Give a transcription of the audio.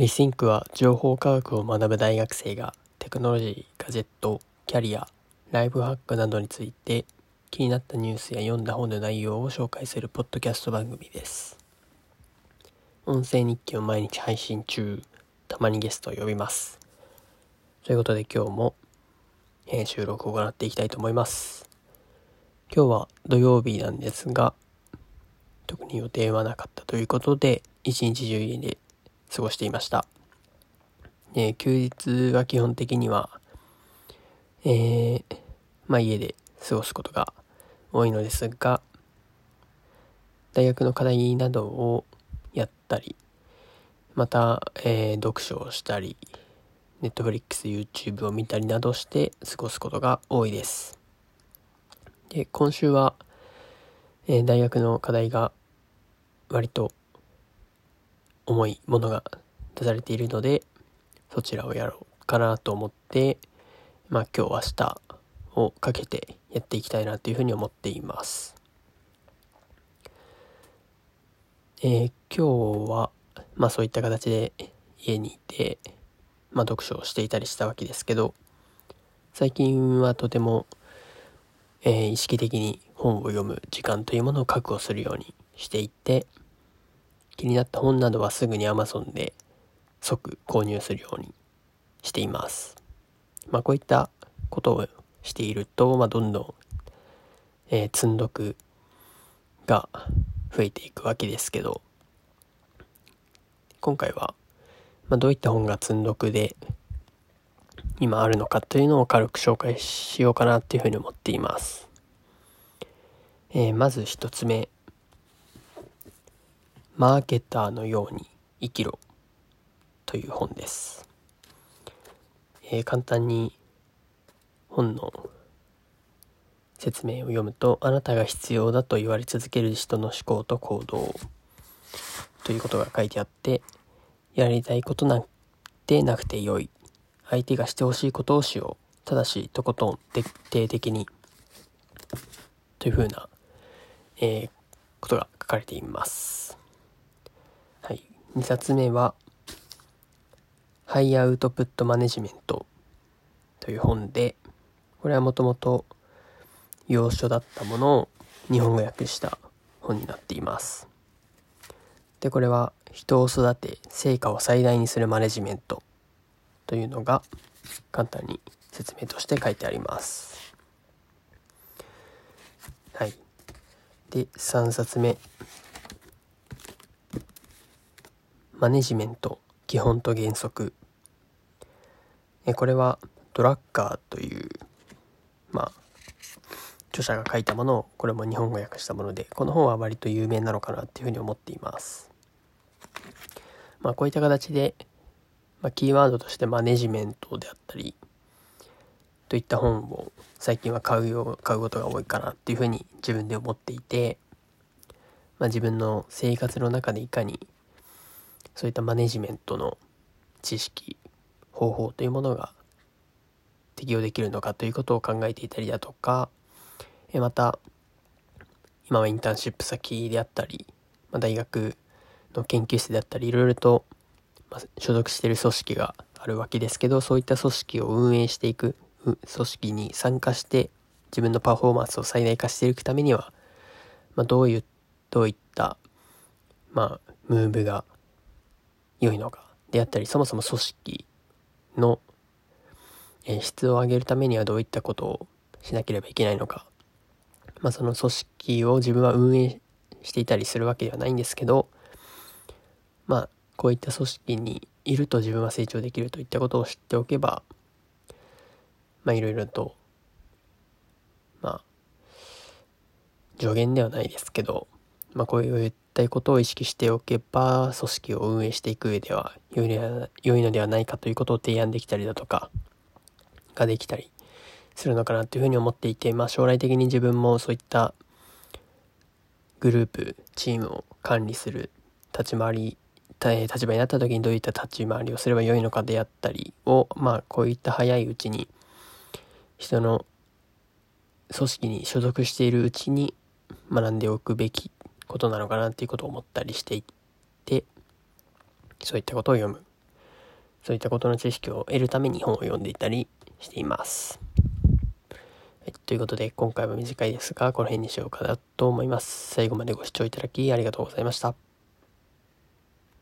リシンクは情報科学を学ぶ大学生がテクノロジー、ガジェット、キャリア、ライブハックなどについて気になったニュースや読んだ本の内容を紹介するポッドキャスト番組です。音声日記を毎日配信中、たまにゲストを呼びます。ということで今日も、え、収録を行っていきたいと思います。今日は土曜日なんですが、特に予定はなかったということで、一日中家で過ごしていました。で休日は基本的には、えー、まあ家で過ごすことが多いのですが、大学の課題などをやったり、また、えー、読書をしたり、Netflix、YouTube を見たりなどして過ごすことが多いです。で、今週は、えー、大学の課題が割と重いものが出されているので、そちらをやろうかなと思って、まあ今日明日をかけてやっていきたいなというふうに思っています。えー、今日は、まあそういった形で家にいて、まあ読書をしていたりしたわけですけど、最近はとても、えー、意識的に本を読む時間というものを確保するようにしていって、気になった本などはすぐに Amazon で即購入するようにしています。まあこういったことをしていると、まあどんどん、えー、積んどくが増えていくわけですけど、今回は、まあ、どういった本が積んどくで今あるのかというのを軽く紹介しようかなっていうふうに思っています。えー、まず一つ目。マーケターのように生きろという本です。えー、簡単に本の説明を読むと、あなたが必要だと言われ続ける人の思考と行動ということが書いてあって、やりたいことなんてなくてよい。相手がしてほしいことをしよう。ただし、とことん徹底的に。というふうな、えー、ことが書かれています。2冊目は、ハイアウトプットマネジメントという本で、これはもともと洋書だったものを日本語訳した本になっています。で、これは人を育て成果を最大にするマネジメントというのが簡単に説明として書いてあります。はい。で、3冊目。マネジメント基本と原則。これはドラッカーというまあ著者が書いたものをこれも日本語訳したものでこの本は割と有名なのかなっていうふうに思っています。まあこういった形で、まあ、キーワードとしてマネジメントであったりといった本を最近は買うよ買うことが多いかなっていうふうに自分で思っていて、まあ、自分の生活の中でいかにそういったマネジメントの知識方法というものが適用できるのかということを考えていたりだとかまた今はインターンシップ先であったり、大学の研究室であったりいろいろと、所属している組織があるわけですけどそういった組織を運営していく組織に参加して自分のパフォーマンスを最大化していくためには、ま、どういうどういった、まあ、ムーブが良いのか。であったりそもそも組織の、質を上げるためにはどういったことをしなければいけないのか、まあ、その組織を自分は運営していたりするわけではないんですけどまあこういった組織にいると自分は成長できるといったことを知っておけばまあいろいろとまあ助言ではないですけどまあこういうたことを意識しておけば、組織を運営していく上では良い良いのではないかということを提案できたりだとか、ができたりするのかなというふうに思っていて、まあ将来的に自分もそういったグループ、チームを管理する立ち回り、立場になった時にどういった立ち回りをすればよいのかであったりを、まあこういった早いうちに人の組織に所属しているうちに学んでおくべきことなのかなっていうことを思ったりしていて、そういったことを読むそういったことの知識を得るために本を読んでいたりしています。はい、ということで今回は短いですがこの辺にしようかなと思います。最後までご視聴いただきありがとうございました。